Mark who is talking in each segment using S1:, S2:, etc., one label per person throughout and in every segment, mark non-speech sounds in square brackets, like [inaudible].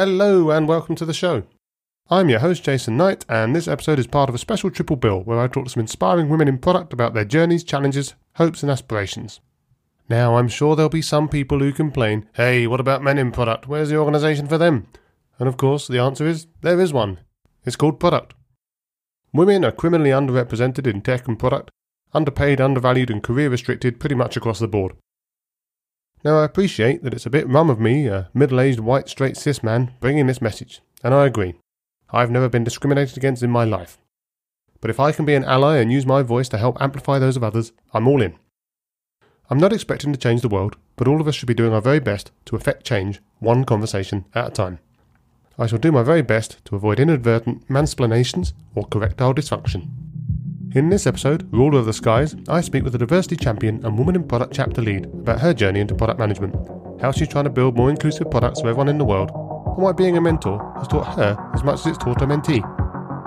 S1: Hello and welcome to the show. I'm your host, Jason Knight, and this episode is part of a special triple bill where I talk to some inspiring women in product about their journeys, challenges, hopes, and aspirations. Now, I'm sure there'll be some people who complain, hey, what about men in product? Where's the organisation for them? And of course, the answer is there is one. It's called product. Women are criminally underrepresented in tech and product, underpaid, undervalued, and career restricted pretty much across the board. Now, I appreciate that it's a bit rum of me, a middle aged white straight cis man, bringing this message, and I agree. I've never been discriminated against in my life. But if I can be an ally and use my voice to help amplify those of others, I'm all in. I'm not expecting to change the world, but all of us should be doing our very best to effect change, one conversation at a time. I shall do my very best to avoid inadvertent mansplanations or correctile dysfunction. In this episode, Ruler of the Skies, I speak with a diversity champion and woman in product chapter lead about her journey into product management, how she's trying to build more inclusive products for everyone in the world, and why being a mentor has taught her as much as it's taught a mentee.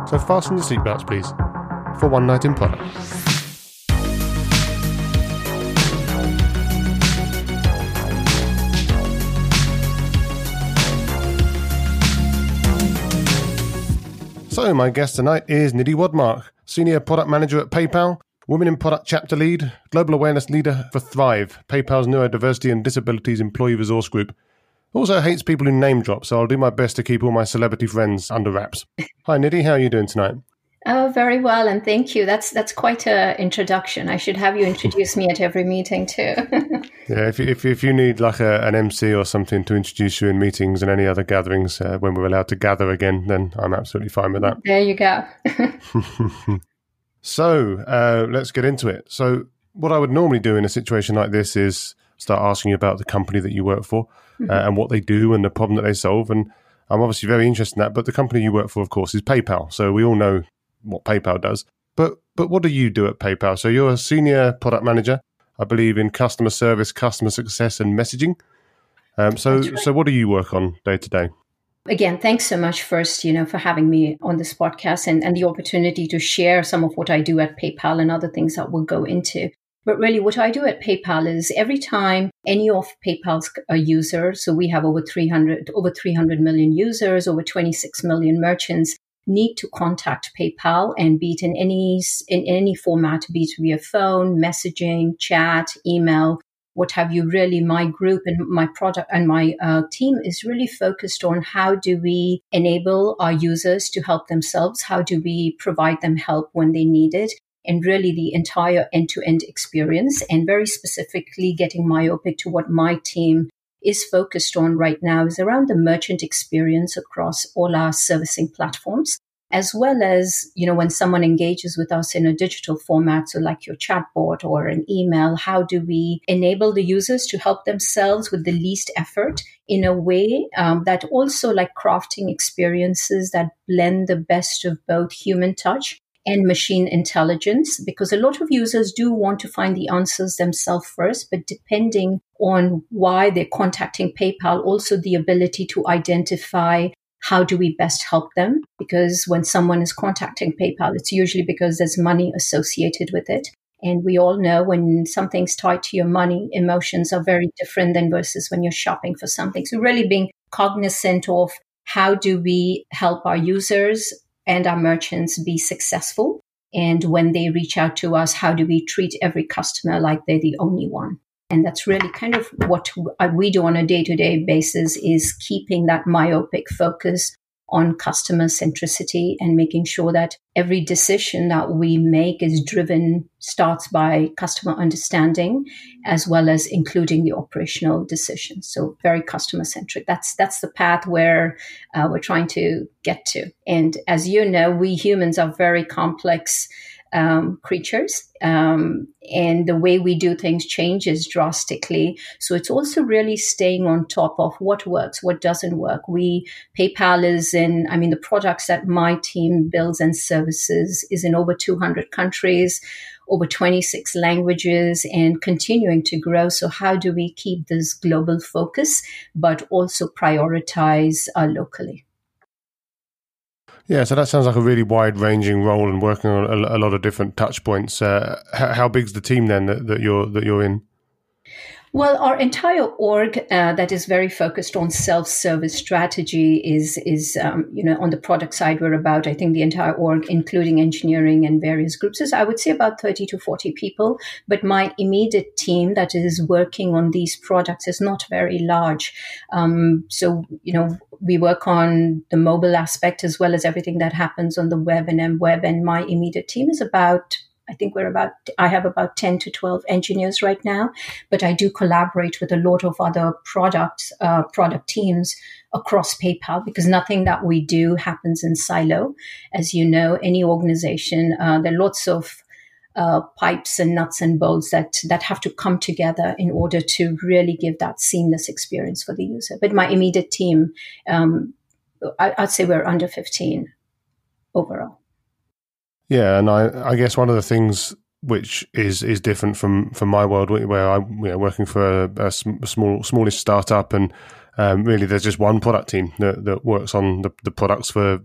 S1: So fasten your seatbelts, please, for one night in product. So, my guest tonight is Nidhi Wadmark, Senior Product Manager at PayPal, Women in Product Chapter Lead, Global Awareness Leader for Thrive, PayPal's Neurodiversity and Disabilities Employee Resource Group. Also hates people who name drop, so I'll do my best to keep all my celebrity friends under wraps. Hi, Nidhi, how are you doing tonight?
S2: Oh, very well, and thank you. That's that's quite an introduction. I should have you introduce me at every meeting too. [laughs]
S1: yeah, if, if if you need like a, an MC or something to introduce you in meetings and any other gatherings uh, when we're allowed to gather again, then I'm absolutely fine with that.
S2: There you go. [laughs] [laughs]
S1: so uh, let's get into it. So what I would normally do in a situation like this is start asking you about the company that you work for uh, mm-hmm. uh, and what they do and the problem that they solve. And I'm obviously very interested in that. But the company you work for, of course, is PayPal. So we all know what PayPal does. But but what do you do at PayPal? So you're a senior product manager, I believe, in customer service, customer success, and messaging. Um, so right. so what do you work on day to day?
S2: Again, thanks so much first, you know, for having me on this podcast and, and the opportunity to share some of what I do at PayPal and other things that we'll go into. But really, what I do at PayPal is every time any of PayPal's uh, users, so we have over 300, over 300 million users, over 26 million merchants, need to contact PayPal and be it in any in any format, be it via phone, messaging, chat, email, what have you. Really, my group and my product and my uh, team is really focused on how do we enable our users to help themselves, how do we provide them help when they need it. And really, the entire end to end experience, and very specifically getting myopic to what my team is focused on right now is around the merchant experience across all our servicing platforms as well as you know when someone engages with us in a digital format so like your chatbot or an email how do we enable the users to help themselves with the least effort in a way um, that also like crafting experiences that blend the best of both human touch and machine intelligence because a lot of users do want to find the answers themselves first, but depending on why they're contacting PayPal, also the ability to identify how do we best help them? Because when someone is contacting PayPal, it's usually because there's money associated with it. And we all know when something's tied to your money, emotions are very different than versus when you're shopping for something. So really being cognizant of how do we help our users and our merchants be successful? And when they reach out to us, how do we treat every customer like they're the only one? And that's really kind of what we do on a day to day basis is keeping that myopic focus on customer centricity and making sure that every decision that we make is driven starts by customer understanding as well as including the operational decisions. So very customer centric. That's that's the path where uh, we're trying to get to. And as you know we humans are very complex um, creatures, um, and the way we do things changes drastically. So it's also really staying on top of what works, what doesn't work. We PayPal is in, I mean, the products that my team builds and services is in over 200 countries. Over 26 languages and continuing to grow. So, how do we keep this global focus, but also prioritize uh, locally?
S1: Yeah, so that sounds like a really wide ranging role and working on a, a lot of different touch points. Uh, how, how big's the team then that, that you're that you're in?
S2: Well, our entire org uh, that is very focused on self-service strategy is is um, you know on the product side we're about I think the entire org, including engineering and various groups, is I would say about thirty to forty people. But my immediate team that is working on these products is not very large. Um, so you know we work on the mobile aspect as well as everything that happens on the web and M web, and my immediate team is about I think we're about, I have about 10 to 12 engineers right now, but I do collaborate with a lot of other product, uh, product teams across PayPal because nothing that we do happens in silo. As you know, any organization, uh, there are lots of uh, pipes and nuts and bolts that that have to come together in order to really give that seamless experience for the user. But my immediate team, um, I, would say we're under 15 overall.
S1: Yeah, and I, I guess one of the things which is is different from from my world where I'm you know, working for a, a, small smallish startup and um, really there's just one product team that, that works on the, the products for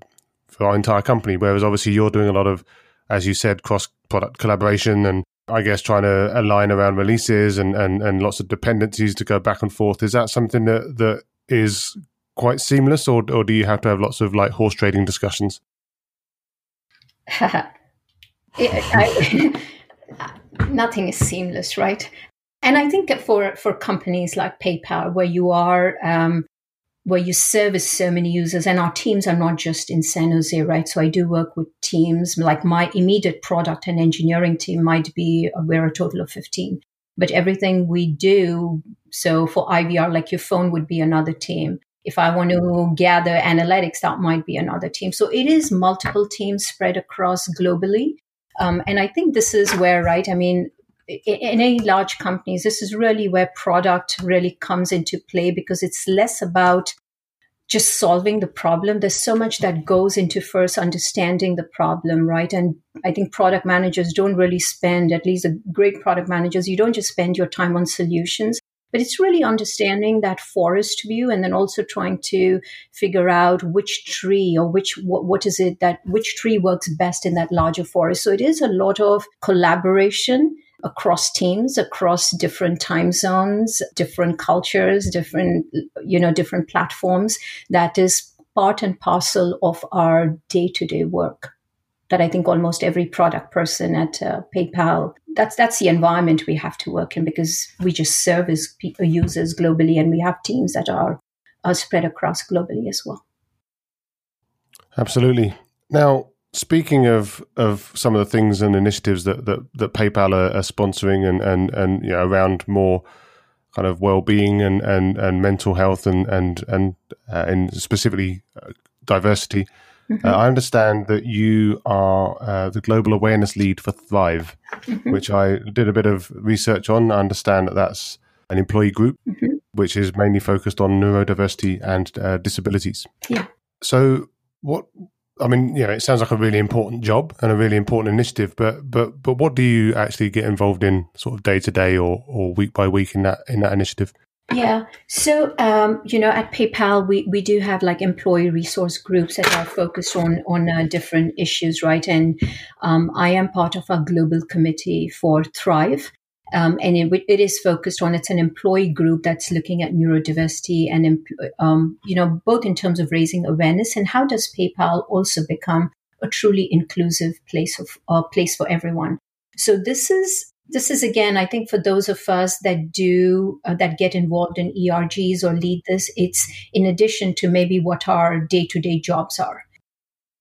S1: for our entire company. Whereas obviously you're doing a lot of, as you said, cross product collaboration and I guess trying to align around releases and, and, and lots of dependencies to go back and forth. Is that something that, that is quite seamless or, or do you have to have lots of like horse trading discussions? [laughs]
S2: I, [laughs] nothing is seamless, right? And I think for for companies like PayPal, where you are um, where you service so many users, and our teams are not just in San Jose, right? So I do work with teams like my immediate product and engineering team might be we're a total of fifteen, but everything we do. So for IVR, like your phone would be another team. If I want to gather analytics, that might be another team. So it is multiple teams spread across globally. Um, and I think this is where, right? I mean, in any large companies, this is really where product really comes into play because it's less about just solving the problem. There's so much that goes into first understanding the problem, right? And I think product managers don't really spend, at least the great product managers, you don't just spend your time on solutions. But it's really understanding that forest view and then also trying to figure out which tree or which what, what is it that which tree works best in that larger forest. So it is a lot of collaboration across teams across different time zones different cultures different you know different platforms that is part and parcel of our day-to-day work that I think almost every product person at uh, PayPal that's that's the environment we have to work in because we just service people, users globally and we have teams that are are spread across globally as well.
S1: Absolutely. Now, speaking of of some of the things and initiatives that that, that PayPal are, are, sponsoring and and and you know, around more kind of well-being and and, and mental health and and and uh, and specifically uh, diversity. Mm-hmm. Uh, I understand that you are uh, the global awareness lead for Thrive, mm-hmm. which I did a bit of research on. I understand that that's an employee group mm-hmm. which is mainly focused on neurodiversity and uh, disabilities.
S2: Yeah.
S1: So, what I mean, you know, it sounds like a really important job and a really important initiative, but but but what do you actually get involved in, sort of day to day or or week by week in that in that initiative?
S2: Yeah. So, um, you know, at PayPal, we, we do have like employee resource groups that are focused on on uh, different issues, right? And um, I am part of a global committee for Thrive. Um, and it, it is focused on it's an employee group that's looking at neurodiversity and um, you know both in terms of raising awareness and how does PayPal also become a truly inclusive place of uh, place for everyone. So this is this is again, I think for those of us that do, uh, that get involved in ERGs or lead this, it's in addition to maybe what our day to day jobs are.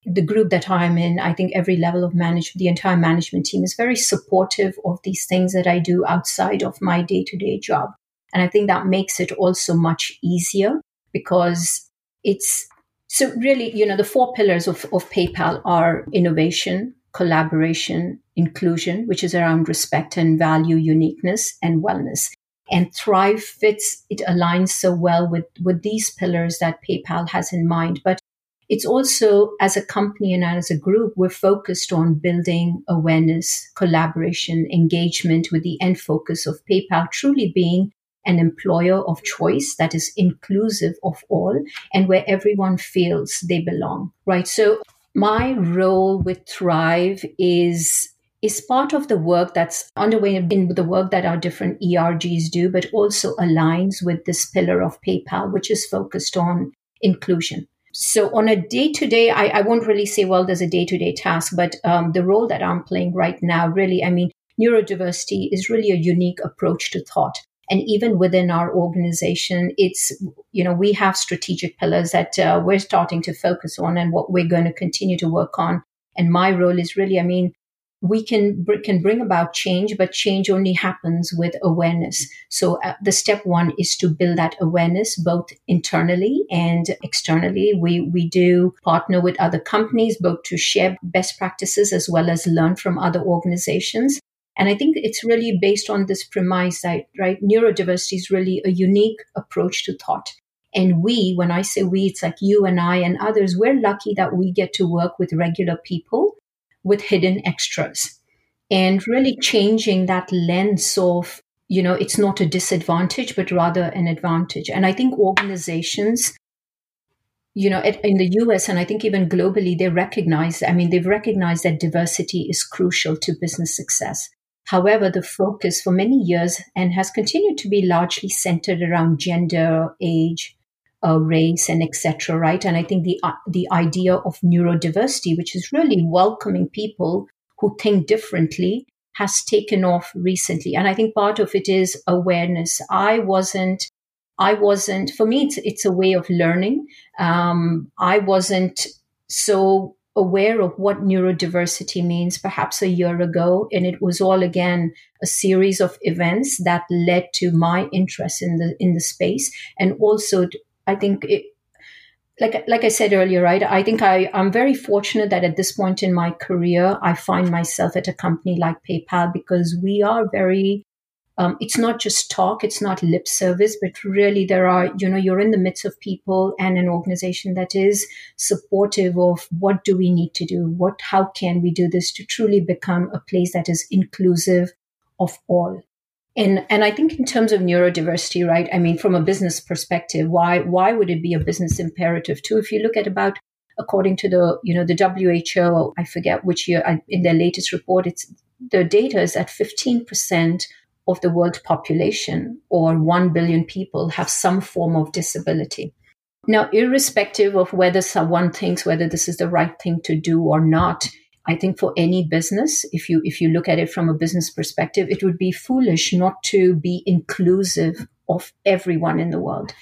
S2: The group that I'm in, I think every level of management, the entire management team is very supportive of these things that I do outside of my day to day job. And I think that makes it also much easier because it's so really, you know, the four pillars of, of PayPal are innovation, collaboration, inclusion, which is around respect and value, uniqueness, and wellness. And Thrive fits, it aligns so well with, with these pillars that PayPal has in mind. But it's also, as a company and as a group, we're focused on building awareness, collaboration, engagement with the end focus of PayPal truly being an employer of choice that is inclusive of all and where everyone feels they belong, right? So my role with Thrive is is part of the work that's underway in the work that our different ERGs do, but also aligns with this pillar of PayPal, which is focused on inclusion. So on a day to day, I won't really say, well, there's a day to day task, but um, the role that I'm playing right now, really, I mean, neurodiversity is really a unique approach to thought. And even within our organization, it's, you know, we have strategic pillars that uh, we're starting to focus on and what we're going to continue to work on. And my role is really, I mean, we can can bring about change, but change only happens with awareness. So uh, the step one is to build that awareness both internally and externally. We we do partner with other companies both to share best practices as well as learn from other organizations. And I think it's really based on this premise that right neurodiversity is really a unique approach to thought. And we, when I say we, it's like you and I and others, we're lucky that we get to work with regular people with hidden extras and really changing that lens of you know it's not a disadvantage but rather an advantage and i think organizations you know in the us and i think even globally they recognize i mean they've recognized that diversity is crucial to business success however the focus for many years and has continued to be largely centered around gender age uh, race and etc. Right, and I think the uh, the idea of neurodiversity, which is really welcoming people who think differently, has taken off recently, and I think part of it is awareness. I wasn't. I wasn't. For me, it's it's a way of learning. Um, I wasn't so aware of what neurodiversity means perhaps a year ago and it was all again a series of events that led to my interest in the in the space and also I think it, like like I said earlier, right? I think I I'm very fortunate that at this point in my career, I find myself at a company like PayPal because we are very. Um, it's not just talk, it's not lip service, but really there are, you know, you're in the midst of people and an organization that is supportive of what do we need to do? What, how can we do this to truly become a place that is inclusive of all? And and I think in terms of neurodiversity, right? I mean, from a business perspective, why why would it be a business imperative too? If you look at about according to the you know the WHO, I forget which year in their latest report, it's the data is that fifteen percent of the world population or one billion people have some form of disability. Now, irrespective of whether someone thinks whether this is the right thing to do or not, I think for any business, if you if you look at it from a business perspective, it would be foolish not to be inclusive of everyone in the world.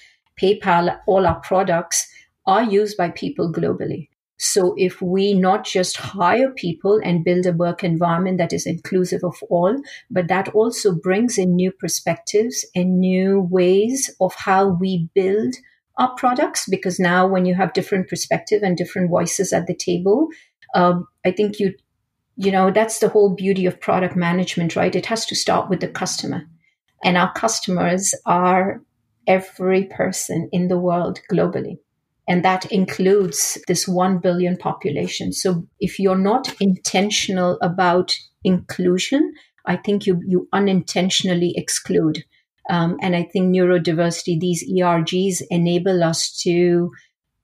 S2: PayPal, all our products are used by people globally. So if we not just hire people and build a work environment that is inclusive of all, but that also brings in new perspectives and new ways of how we build our products, because now when you have different perspective and different voices at the table, um, I think you, you know, that's the whole beauty of product management, right? It has to start with the customer. And our customers are every person in the world globally. And that includes this 1 billion population. So if you're not intentional about inclusion, I think you, you unintentionally exclude. Um, and I think neurodiversity, these ERGs enable us to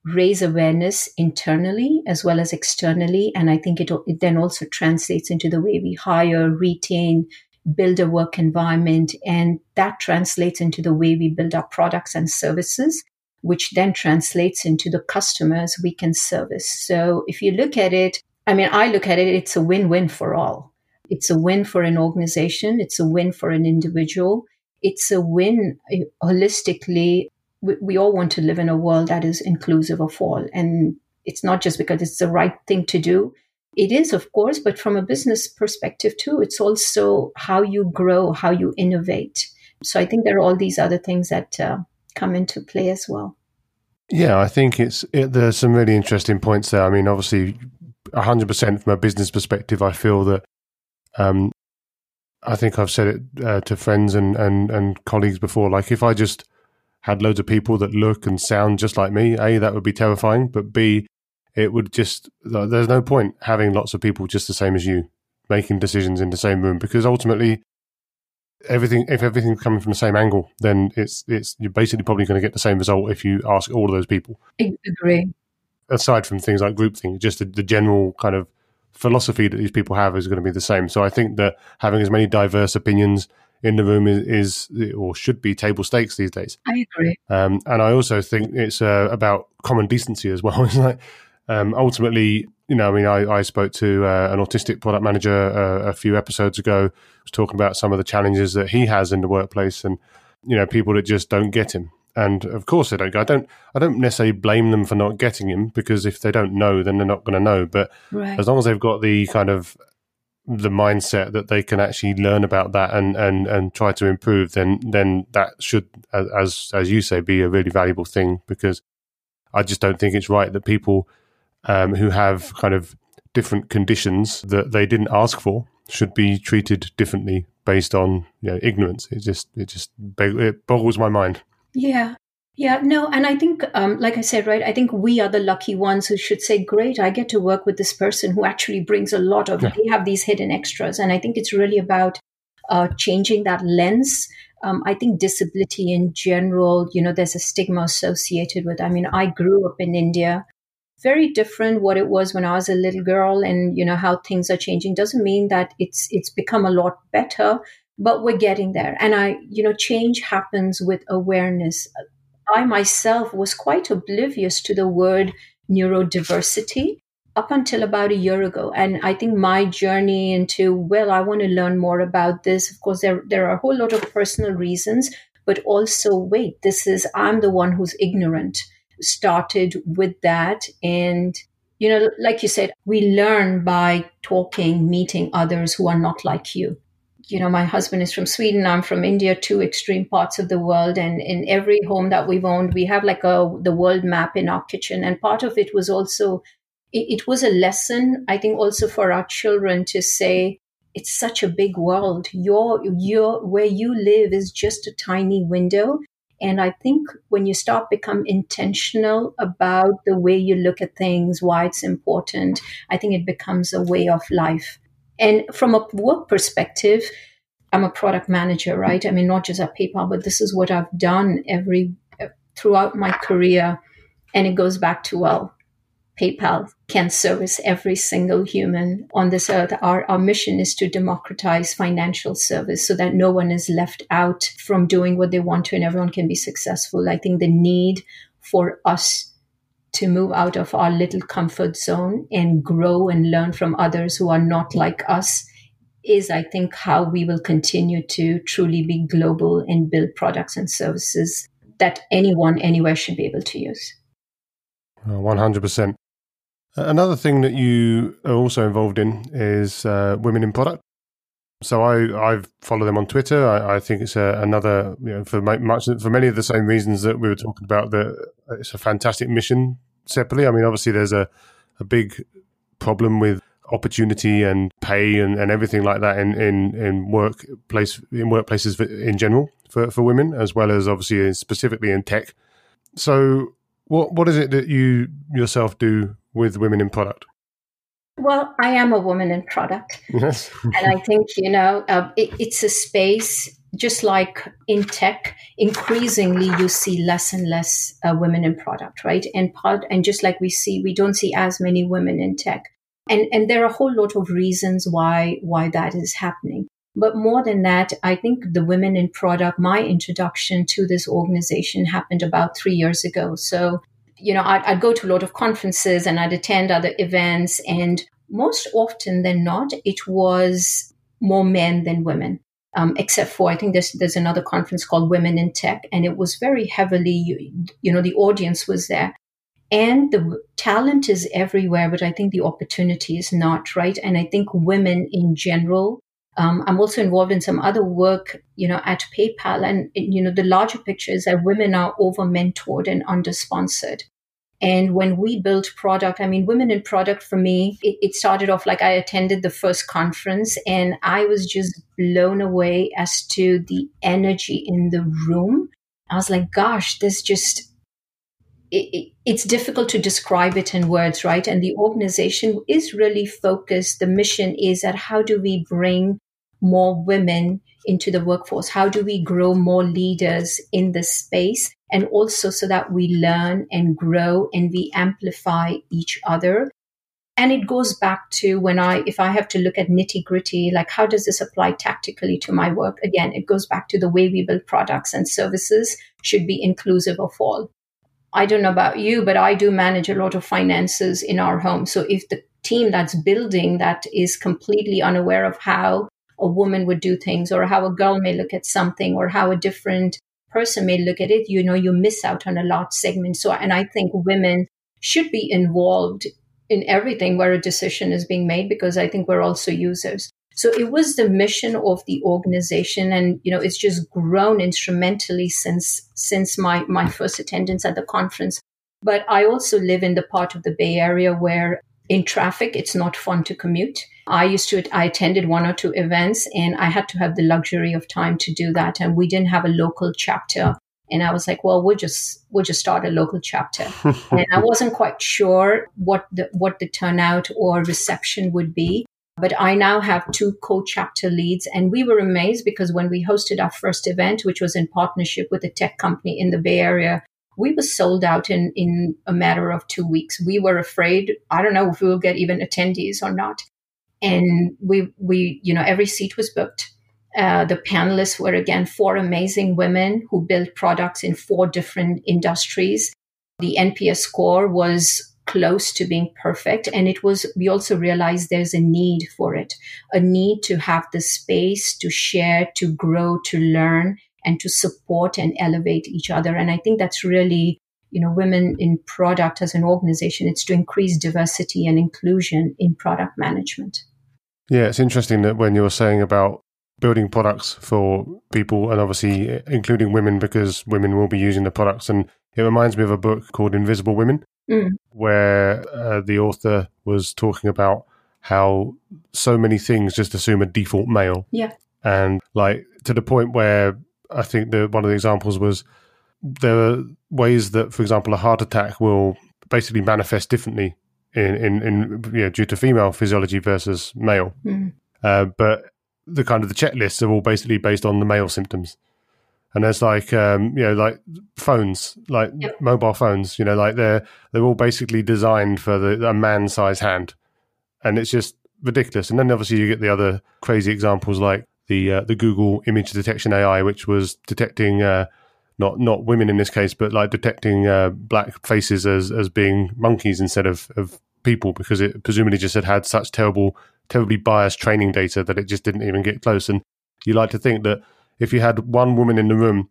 S2: raise awareness internally as well as externally. And I think it, it then also translates into the way we hire, retain, build a work environment. And that translates into the way we build our products and services, which then translates into the customers we can service. So if you look at it, I mean, I look at it, it's a win win for all. It's a win for an organization, it's a win for an individual. It's a win eh, holistically we, we all want to live in a world that is inclusive of all. And it's not just because it's the right thing to do. It is, of course, but from a business perspective too, it's also how you grow, how you innovate. So I think there are all these other things that uh, come into play as well.
S1: Yeah, I think it's it, there's some really interesting points there. I mean, obviously, 100% from a business perspective, I feel that um, I think I've said it uh, to friends and, and, and colleagues before. Like, if I just had loads of people that look and sound just like me, A, that would be terrifying. But B, it would just, there's no point having lots of people just the same as you making decisions in the same room because ultimately, everything if everything's coming from the same angle, then it's it's you're basically probably going to get the same result if you ask all of those people.
S2: I agree.
S1: Aside from things like group groupthink, just the, the general kind of philosophy that these people have is going to be the same. So I think that having as many diverse opinions in the room is, is or should be table stakes these days.
S2: I agree.
S1: Um, and I also think it's uh, about common decency as well. [laughs] it's like um, ultimately, you know, I mean, I, I spoke to uh, an autistic product manager uh, a few episodes ago, was talking about some of the challenges that he has in the workplace, and you know, people that just don't get him. And of course, they don't. I don't. I don't necessarily blame them for not getting him because if they don't know, then they're not going to know. But
S2: right.
S1: as long as they've got the kind of the mindset that they can actually learn about that and and and try to improve, then then that should, as as you say, be a really valuable thing. Because I just don't think it's right that people um, who have kind of different conditions that they didn't ask for should be treated differently based on you know, ignorance. It just it just it boggles my mind.
S2: Yeah. Yeah, no, and I think, um, like I said, right, I think we are the lucky ones who should say, great, I get to work with this person who actually brings a lot of, yeah. they have these hidden extras. And I think it's really about uh, changing that lens. Um, I think disability in general, you know, there's a stigma associated with. I mean, I grew up in India, very different what it was when I was a little girl, and you know how things are changing. Doesn't mean that it's it's become a lot better, but we're getting there. And I, you know, change happens with awareness. I myself was quite oblivious to the word neurodiversity up until about a year ago. And I think my journey into, well, I want to learn more about this. Of course, there, there are a whole lot of personal reasons, but also, wait, this is, I'm the one who's ignorant, started with that. And, you know, like you said, we learn by talking, meeting others who are not like you you know, my husband is from Sweden, I'm from India, two extreme parts of the world. And in every home that we've owned, we have like a the world map in our kitchen. And part of it was also it, was a lesson, I think, also for our children to say, it's such a big world. Your your where you live is just a tiny window. And I think when you start become intentional about the way you look at things, why it's important, I think it becomes a way of life. And from a work perspective, I'm a product manager, right? I mean, not just at PayPal, but this is what I've done every throughout my career. And it goes back to, well, PayPal can service every single human on this earth. Our, our mission is to democratize financial service so that no one is left out from doing what they want to and everyone can be successful. I think the need for us to move out of our little comfort zone and grow and learn from others who are not like us is, I think, how we will continue to truly be global and build products and services that anyone anywhere should be able to use.
S1: 100%. Uh, another thing that you are also involved in is uh, women in product. So I I follow them on Twitter. I, I think it's a, another you know, for much for many of the same reasons that we were talking about. That uh, it's a fantastic mission separately. I mean, obviously there's a a big problem with opportunity and pay and, and everything like that in, in, in workplace in workplaces in general for, for women as well as obviously specifically in tech. So what what is it that you yourself do with women in product?
S2: Well, I am a woman in product,
S1: yes.
S2: and I think you know uh, it, it's a space just like in tech. Increasingly, you see less and less uh, women in product, right? And part and just like we see, we don't see as many women in tech, and and there are a whole lot of reasons why why that is happening. But more than that, I think the women in product. My introduction to this organization happened about three years ago. So you know, I'd, I'd, go to a lot of conferences and I'd attend other events. And most often than not, it was more men than women. Um, except for I think there's there's another conference called Women in Tech, and it was very heavily, you, you know, the audience was there, and the talent is everywhere, but I think the opportunity is not right. And I think women in general um, I'm also involved in some other work, you know, at PayPal. And, you know, the larger picture is that women are over mentored and under sponsored. And when we built product, I mean, women in product for me, it, it, started off like I attended the first conference and I was just blown away as to the energy in the room. I was like, gosh, this just, it, it, it's difficult to describe it in words, right? And the organization is really focused. The mission is that how do we bring more women into the workforce? How do we grow more leaders in this space? And also so that we learn and grow and we amplify each other. and it goes back to when I, if I have to look at nitty gritty, like how does this apply tactically to my work? Again, it goes back to the way we build products and services should be inclusive of all. I don't know about you, but I do manage a lot of finances in our home. So if the team that's building that is completely unaware of how a woman would do things or how a girl may look at something or how a different person may look at it, you know, you miss out on a large segment. So, and I think women should be involved in everything where a decision is being made because I think we're also users. So it was the mission of the organization, and you know, it's just grown instrumentally since since my my first attendance at the conference. But I also live in the part of the Bay Area where in traffic it's not fun to commute. I used to I attended one or two events, and I had to have the luxury of time to do that, and we didn't have a local chapter and I was like, well, we'll just we'll just start a local chapter. [laughs] and I wasn't quite sure what the what the turnout or reception would be. But I now have two co-chapter leads, and we were amazed because when we hosted our first event, which was in partnership with a tech company in the Bay Area, we were sold out in in a matter of two weeks. We were afraid, I don't know if we will get even attendees or not. And we we, you know, every seat was booked uh, the panelists were again four amazing women who built products in four different industries. The NPS score was close to being perfect. And it was, we also realized there's a need for it, a need to have the space to share, to grow, to learn, and to support and elevate each other. And I think that's really, you know, women in product as an organization, it's to increase diversity and inclusion in product management.
S1: Yeah, it's interesting that when you were saying about building products for people and obviously including women because women will be using the products. And it reminds me of a book called Invisible Women, mm. where uh, the author was talking about how so many things just assume a default male.
S2: Yeah.
S1: And like to the point where I think the one of the examples was there are ways that, for example, a heart attack will basically manifest differently in in, in you know, due to female physiology versus male. Mm. Uh, but the kind of the checklists are all basically based on the male symptoms. And there's like um, you know like phones, like yep. mobile phones. You know, like they're they're all basically designed for the a man size hand, and it's just ridiculous. And then obviously you get the other crazy examples like the uh, the Google image detection AI, which was detecting uh, not not women in this case, but like detecting uh, black faces as as being monkeys instead of of people because it presumably just had had such terrible terribly biased training data that it just didn't even get close. And you like to think that if you had one woman in the room,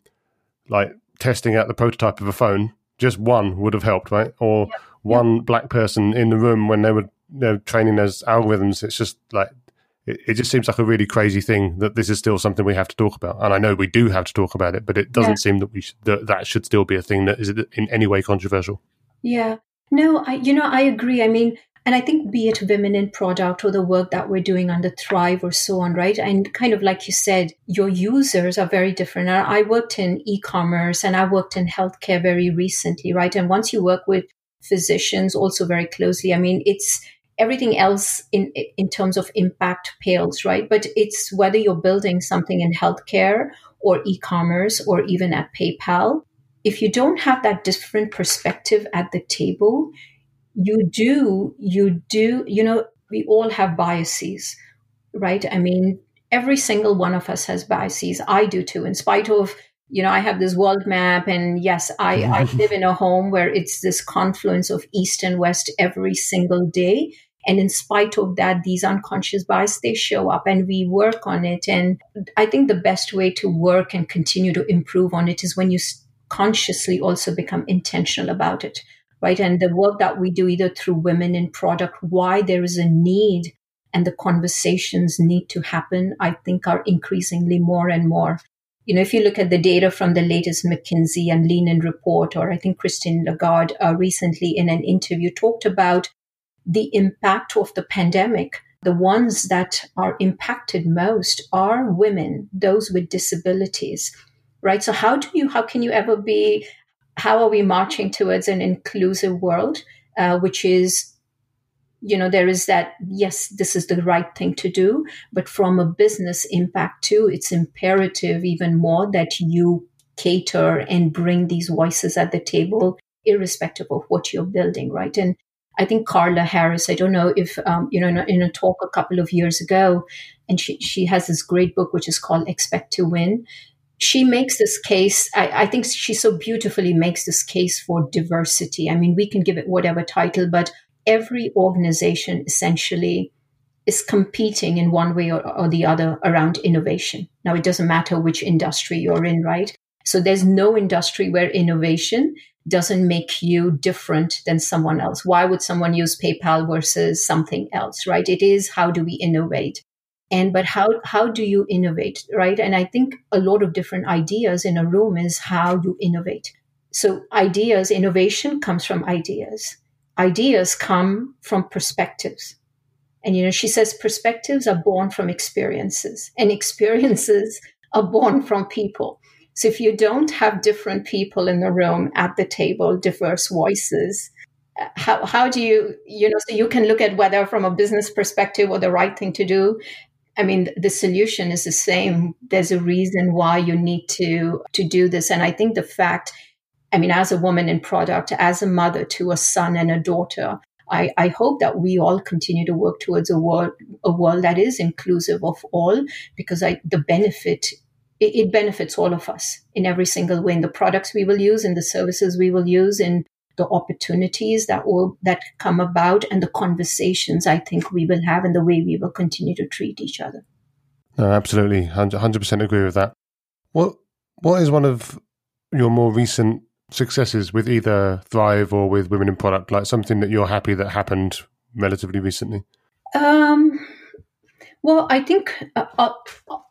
S1: like testing out the prototype of a phone, just one would have helped, right? Or yep. one yep. black person in the room when they were you know, training those algorithms. It's just like it, it, just seems like a really crazy thing that this is still something we have to talk about. And I know we do have to talk about it, but it doesn't yeah. seem that we sh- that, that should still be a thing that is in any way controversial.
S2: Yeah. No, I you know I agree. I mean, and I think be it women in product or the work that we're doing under Thrive or so on, right? And kind of like you said, your users are very different. I worked in e-commerce and I worked in healthcare very recently, right? And once you work with physicians also very closely, I mean, it's everything else in in terms of impact pales, right? But it's whether you're building something in healthcare or e-commerce or even at PayPal, if you don't have that different perspective at the table, you do, you do, you know, we all have biases, right? I mean, every single one of us has biases. I do too, in spite of, you know, I have this world map and yes, I, I [laughs] live in a home where it's this confluence of East and West every single day. And in spite of that, these unconscious biases, they show up and we work on it. And I think the best way to work and continue to improve on it is when you consciously also become intentional about it right? And the work that we do either through women in product, why there is a need and the conversations need to happen, I think are increasingly more and more. You know, if you look at the data from the latest McKinsey and Lean In report, or I think Christine Lagarde uh, recently in an interview talked about the impact of the pandemic. The ones that are impacted most are women, those with disabilities, right? So how do you, how can you ever be how are we marching towards an inclusive world, uh, which is you know there is that yes this is the right thing to do but from a business impact too it's imperative even more that you cater and bring these voices at the table irrespective of what you're building right and I think Carla Harris, I don't know if, um, you know, in a, in a, talk a couple of years ago, and she, she has this great book which is called Expect to Win. She makes this case, I, I think she so beautifully makes this case for diversity. I mean, we can give it whatever title, but every organization essentially is competing in one way or, or, the other around innovation. Now, it doesn't matter which industry you're in, right? So there's no industry where innovation doesn't make you different than someone else. Why would someone use PayPal versus something else, right? It is how do we innovate? And but how how do you innovate, right? And I think a lot of different ideas in a room is how you innovate. So ideas, innovation comes from ideas. Ideas come from perspectives. And you know, she says perspectives are born from experiences, and [laughs] experiences are born from people. So if you don't have different people in the room at the table, diverse voices, uh, how, how do you, you know, so you can look at whether from a business perspective or the right thing to do. I mean, the solution is the same. There's a reason why you need to to do this. And I think the fact, I mean, as a woman in product, as a mother to a son and a daughter, I, I, hope that we all continue to work towards a world a world that is inclusive of all because I, the benefit it, it benefits all of us in every single way in the products we will use in the services we will use in the opportunities that will that come about and the conversations I think we will have and the way we will continue to treat each other.
S1: No, absolutely, hundred percent agree with that. What what is one of your more recent successes with either Thrive or with Women in Product? Like something that you're happy that happened relatively recently?
S2: Um, well, I think uh, I'll,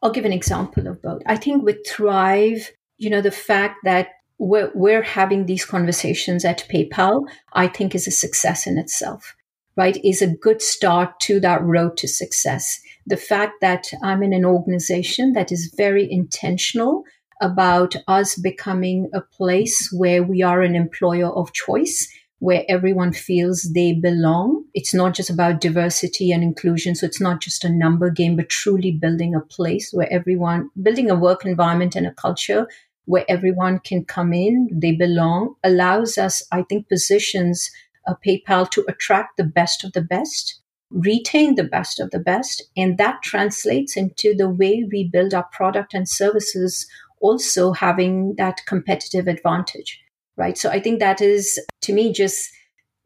S2: I'll give an example of both. I think with Thrive, you know, the fact that we're, we're having these conversations at PayPal, I think is a success in itself, right? Is a good start to that road to success. The fact that I'm in an organization that is very intentional about us becoming a place where we are an employer of choice where everyone feels they belong. It's not just about diversity and inclusion. So it's not just a number game, but truly building a place where everyone, building a work environment and a culture where everyone can come in, they belong, allows us, I think, positions uh, PayPal to attract the best of the best, retain the best of the best. And that translates into the way we build our product and services, also having that competitive advantage right? So I think that is, to me, just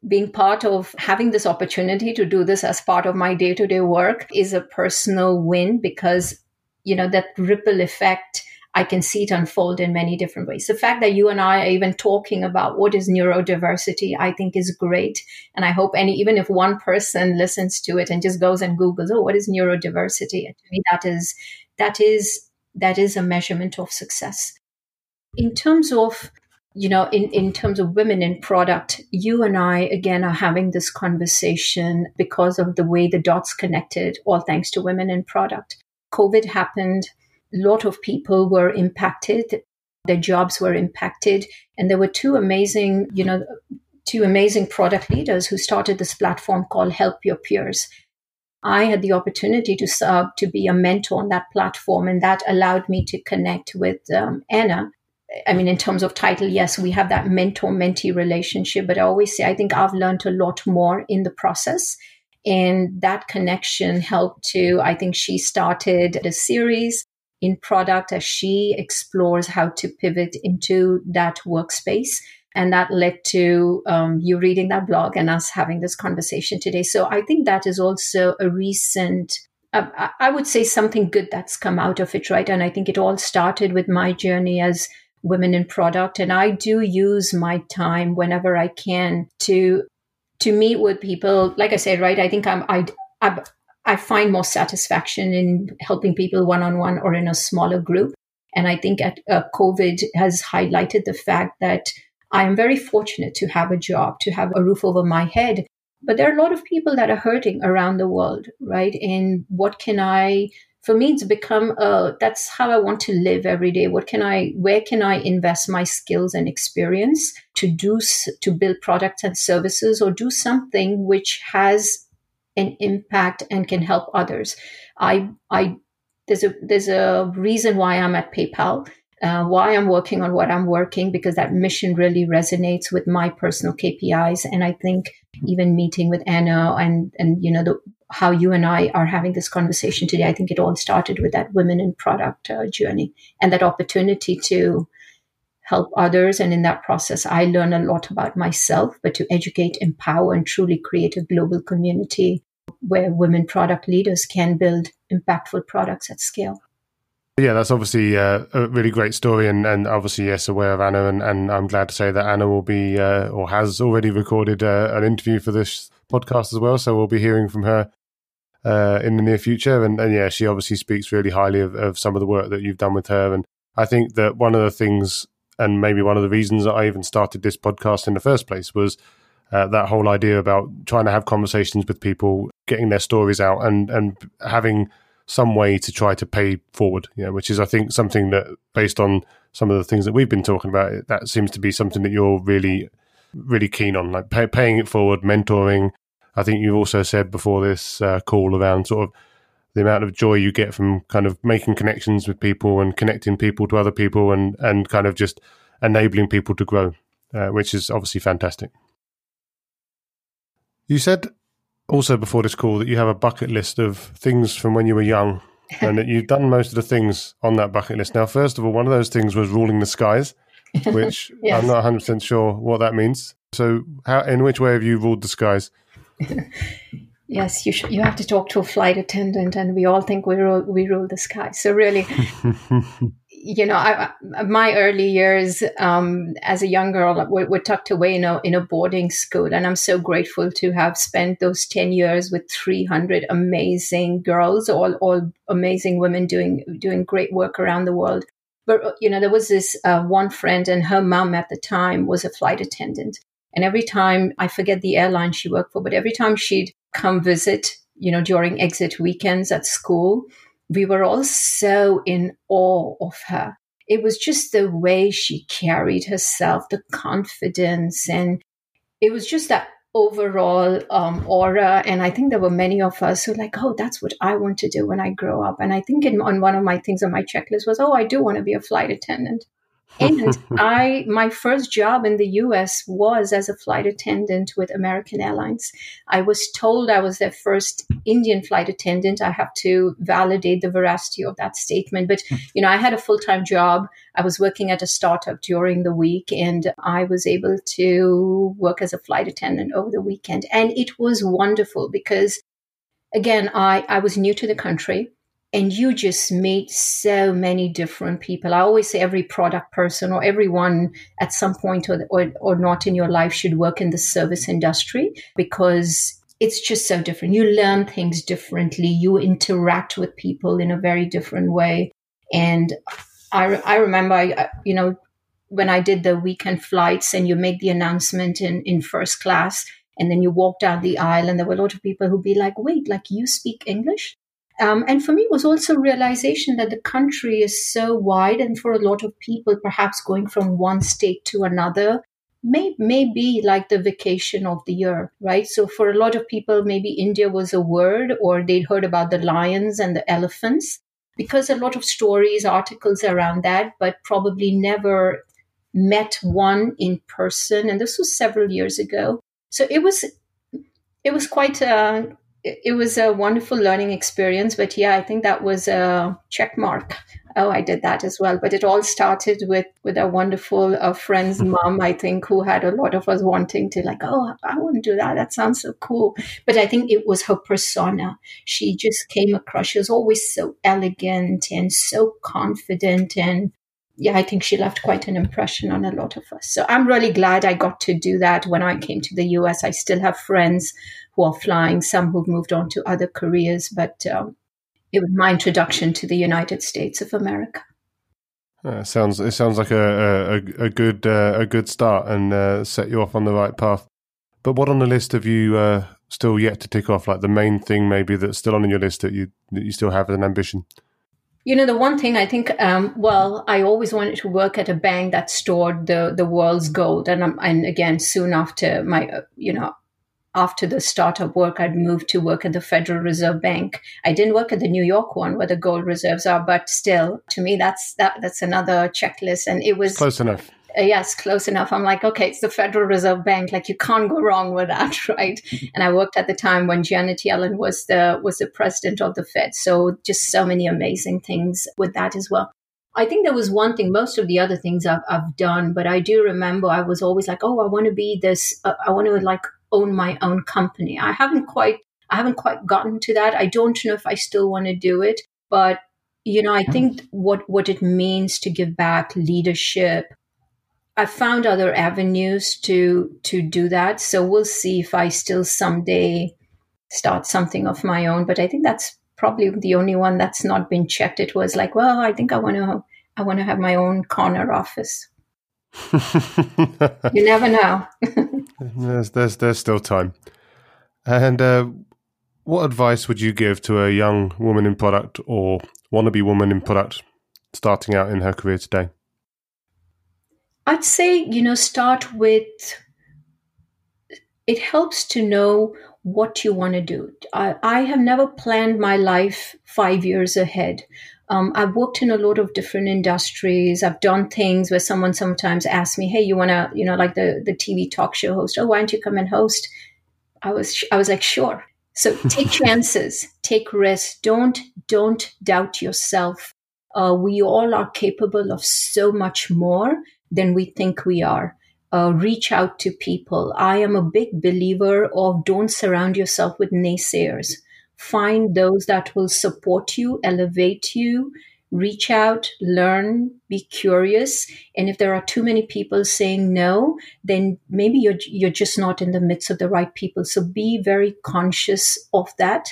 S2: being part of having this opportunity to do this as part of my day to day work is a personal win because, you know, that ripple effect. I can see it unfold in many different ways. The fact that you and I are even talking about what is neurodiversity, I think is great. And I hope any, even if one person listens to it and just goes and Googles, oh, what is neurodiversity? And to me, that is, that is, that is a measurement of success. In terms of you know, in, in terms of women in product, you and I, again, are having this conversation because of the way the dots connected, all thanks to women in product. COVID happened. A lot of people were impacted. Their jobs were impacted. And there were two amazing, you know, two amazing product leaders who started this platform called Help Your Peers. I had the opportunity to serve, to be a mentor on that platform, and that allowed me to connect with um, Anna, I mean, in terms of title, yes, we have that mentor mentee relationship, but I always say I think I've learned a lot more in the process. And that connection helped to, I think she started a series in product as she explores how to pivot into that workspace. And that led to um, you reading that blog and us having this conversation today. So I think that is also a recent I would say something good that's come out of it, right? And I think it all started with my journey as women in product and i do use my time whenever i can to to meet with people. Like i said right i think i'm i i, I find more satisfaction in helping people one-on-one or in a smaller group. And i think at, uh, covid has highlighted the fact that i am very fortunate to have a job to have a roof over my head. But there are a lot of people that are hurting around the world right? And what can i for me it's become that's how i want to live every day what can i where can i invest my skills and experience to do to build products and services or do something which has an impact and can help others i i there's a there's a reason why i'm at paypal uh, why I'm working on what I'm working because that mission really resonates with my personal KPIs. And I think even meeting with Anna and and you know the, how you and I are having this conversation today, I think it all started with that women in product uh, journey and that opportunity to help others. And in that process, I learn a lot about myself, but to educate, empower, and truly create a global community where women product leaders can build impactful products at scale.
S1: Yeah, that's obviously uh, a really great story, and, and obviously yes, aware of Anna, and, and I'm glad to say that Anna will be uh, or has already recorded uh, an interview for this podcast as well, so we'll be hearing from her uh, in the near future, and, and yeah, she obviously speaks really highly of, of some of the work that you've done with her, and I think that one of the things, and maybe one of the reasons that I even started this podcast in the first place was. Uh, that whole idea about trying to have conversations with people, getting their stories out, and and having some way to try to pay forward, you know, which is, I think, something that, based on some of the things that we've been talking about, that seems to be something that you're really, really keen on, like pay, paying it forward, mentoring. I think you've also said before this uh, call around sort of the amount of joy you get from kind of making connections with people and connecting people to other people and, and kind of just enabling people to grow, uh, which is obviously fantastic. You said also before this call that you have a bucket list of things from when you were young [laughs] and that you've done most of the things on that bucket list. Now, first of all, one of those things was ruling the skies, [laughs] which yes. I'm not 100% sure what that means. So, how, in which way have you ruled the skies? [laughs]
S2: yes, you you have to talk to a flight attendant, and we all think we rule we rule the sky. So really, [laughs] you know, I, my early years um, as a young girl were, were, tucked away in a, in a boarding school. And I'm so grateful to have spent those 10 years with 300 amazing girls, all, all amazing women doing, doing great work around the world. But, you know, there was this uh, one friend and her mom at the time was a flight attendant. And every time, I forget the airline she worked for, but every time she'd come visit, you know, during exit weekends at school, we were all so in awe of her. It was just the way she carried herself, the confidence, and it was just that overall um, aura. And I think there were many of us who like, oh, that's what I want to do when I grow up. And I think in, on one of my things on my checklist was, oh, I do want to be a flight attendant and [laughs] I, my first job in the US was as a flight attendant with American Airlines. I was told I was their first Indian flight attendant. I have to validate the veracity of that statement. But, hmm. you know, I had a full time job. I was working at a startup during the week and I was able to work as a flight attendant over the weekend. And it was wonderful because, again, I, I was new to the country and you just meet so many different people. I always say every product person or everyone at some point or, or, or not in your life should work in the service industry because it's just so different. You learn things differently. You interact with people in a very different way. And I, I remember, you know, when I did the weekend flights and you make the announcement in, in first class and then you walk down the aisle and there were a lot of people who'd be like, wait, like you speak English? Um, and for me, was also realization that the country is so wide, and for a lot of people, perhaps going from one state to another may may be like the vacation of the year, right? So for a lot of people, maybe India was a word, or they'd heard about the lions and the elephants, because a lot of stories, articles around that, but probably never met one in person. And this was several years ago. So it was it was quite a it was a wonderful learning experience. But yeah, I think that was a check mark. Oh, I did that as well. But it all started with with a wonderful uh, friend's [laughs] mom, I think, who had a lot of us wanting to like, oh, I want to do that. That sounds so cool. But I think it was her persona. She just came across. She was always so elegant and so confident and yeah, I think she left quite an impression on a lot of us. So I'm really glad I got to do that when I came to the US. I still have friends who are flying, some who've moved on to other careers, but um, it was my introduction to the United States of America.
S1: Uh, sounds it sounds like a a, a good uh, a good start and uh, set you off on the right path. But what on the list have you uh, still yet to tick off? Like the main thing, maybe that's still on your list that you that you still have as an ambition.
S2: You know, the one thing I think, um, well, I always wanted to work at a bank that stored the the world's gold, and um, and again, soon after my, uh, you know, after the startup work, I'd moved to work at the Federal Reserve Bank. I didn't work at the New York one where the gold reserves are, but still, to me, that's that that's another checklist. And it was
S1: close enough.
S2: Uh, yes, close enough. I'm like, okay, it's the Federal Reserve Bank. Like you can't go wrong with that, [laughs] right? and I worked at the time when Janet Yellen was the was the president of the Fed. So just so many amazing things with that as well. I think there was one thing, most of the other things I've, I've done, but I do remember I was always like, oh, I want to be this, uh, I want to like own my own company. I haven't quite, I haven't quite gotten to that. I don't know if I still want to do it, but you know, I think what, what it means to give back leadership, I found other avenues to, to do that. So we'll see if I still someday start something of my own, but I think that's probably the only one that's not been checked. It was like, well, I think I want to I want to have my own corner office. [laughs] you never know. [laughs]
S1: there's there's there's still time. And uh, what advice would you give to a young woman in product or wannabe woman in product starting out in her career today?
S2: I'd say, you know, start with it helps to know what you want to do. I, I have never planned my life five years ahead. Um, I've worked in a lot of different industries. I've done things where someone sometimes asks me, "Hey, you want to, you know, like the the TV talk show host? Oh, why don't you come and host?" I was I was like, "Sure." So [laughs] take chances, take risks. Don't don't doubt yourself. Uh, we all are capable of so much more than we think we are uh, reach out to people. I am a big believer of don't surround yourself with naysayers. Find those that will support you, elevate you, reach out, learn, be curious. And if there are too many people saying no, then maybe you're, you're just not in the midst of the right people. So be very conscious of that.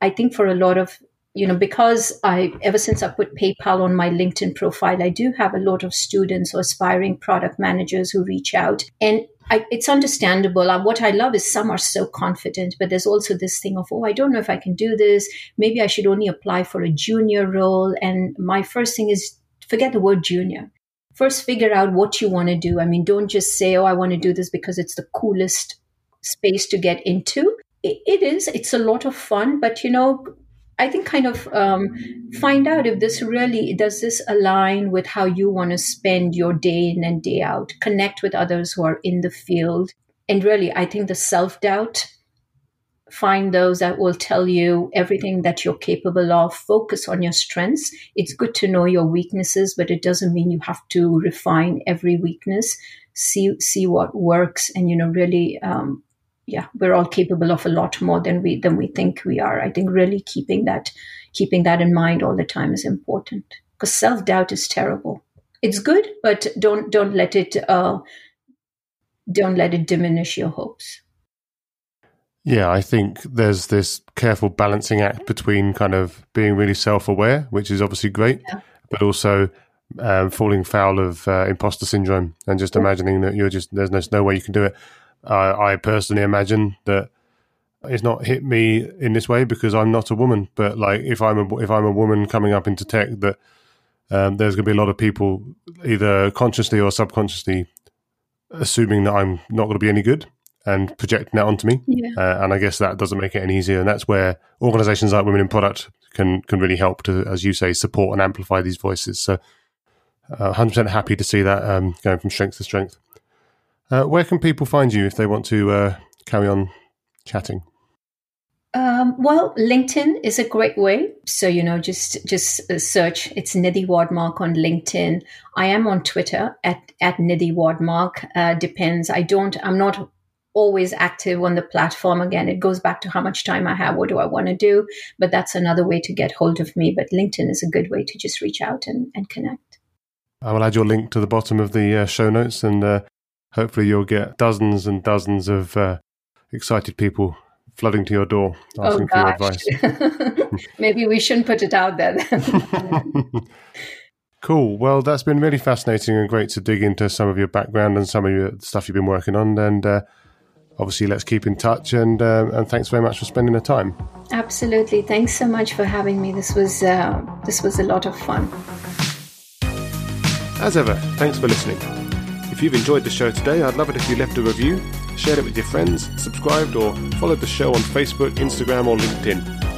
S2: I think for a lot of you know, because I, ever since I put PayPal on my LinkedIn profile, I do have a lot of students or aspiring product managers who reach out. And I, it's understandable. Uh, what I love is some are so confident, but there's also this thing of, oh, I don't know if I can do this. Maybe I should only apply for a junior role. And my first thing is forget the word junior. First, figure out what you want to do. I mean, don't just say, oh, I want to do this because it's the coolest space to get into. it is. It's a lot of fun, but you know, I think kind of um, find out if this really does this align with how you want to spend your day in and day out. Connect with others who are in the field, and really, I think the self doubt. Find those that will tell you everything that you're capable of. Focus on your strengths. It's good to know your weaknesses, but it doesn't mean you have to refine every weakness. See see what works, and you know really um, yeah, we're all capable of a lot more than we than we think we are. I think really keeping that keeping that in mind all the time is important because self doubt is terrible. It's good, but don't don't let it uh, don't let it diminish your hopes.
S1: Yeah, I think there's this careful balancing act between kind of being really self aware, which is obviously great, yeah. but also um, falling foul of uh, imposter syndrome and just yeah. imagining that you're just there's no, no way you can do it. Uh, I personally imagine that it's not hit me in this way because I'm not a woman. But like if I'm a if I'm a woman coming up into tech, that um, there's going to be a lot of people either consciously or subconsciously assuming that I'm not going to be any good and projecting that onto me. Yeah. Uh, and I guess that doesn't make it any easier. And that's where organizations like Women in Product can can really help to, as you say, support and amplify these voices. So, uh, 100% happy to see that um, going from strength to strength. Uh, where can people find you if they want to uh, carry on chatting?
S2: Um, well, LinkedIn is a great way. So you know, just just uh, search. It's Nidhi Wadmark on LinkedIn. I am on Twitter at at Nidhi Wadmark. Uh, depends. I don't. I'm not always active on the platform. Again, it goes back to how much time I have. What do I want to do? But that's another way to get hold of me. But LinkedIn is a good way to just reach out and, and connect.
S1: I will add your link to the bottom of the uh, show notes and uh, hopefully you'll get dozens and dozens of uh, excited people flooding to your door asking oh, for your advice. [laughs]
S2: Maybe we shouldn't put it out there [laughs]
S1: cool. Well, that's been really fascinating and great to dig into some of your background and some of your stuff you've been working on. And uh, obviously, let's keep in touch. And uh, and thanks very much for spending the time.
S2: Absolutely. Thanks so much for having me. This was uh, this was a lot of fun.
S1: As ever, thanks for listening. If you've enjoyed the show today, I'd love it if you left a review, shared it with your friends, subscribed or followed the show on Facebook, Instagram, or LinkedIn.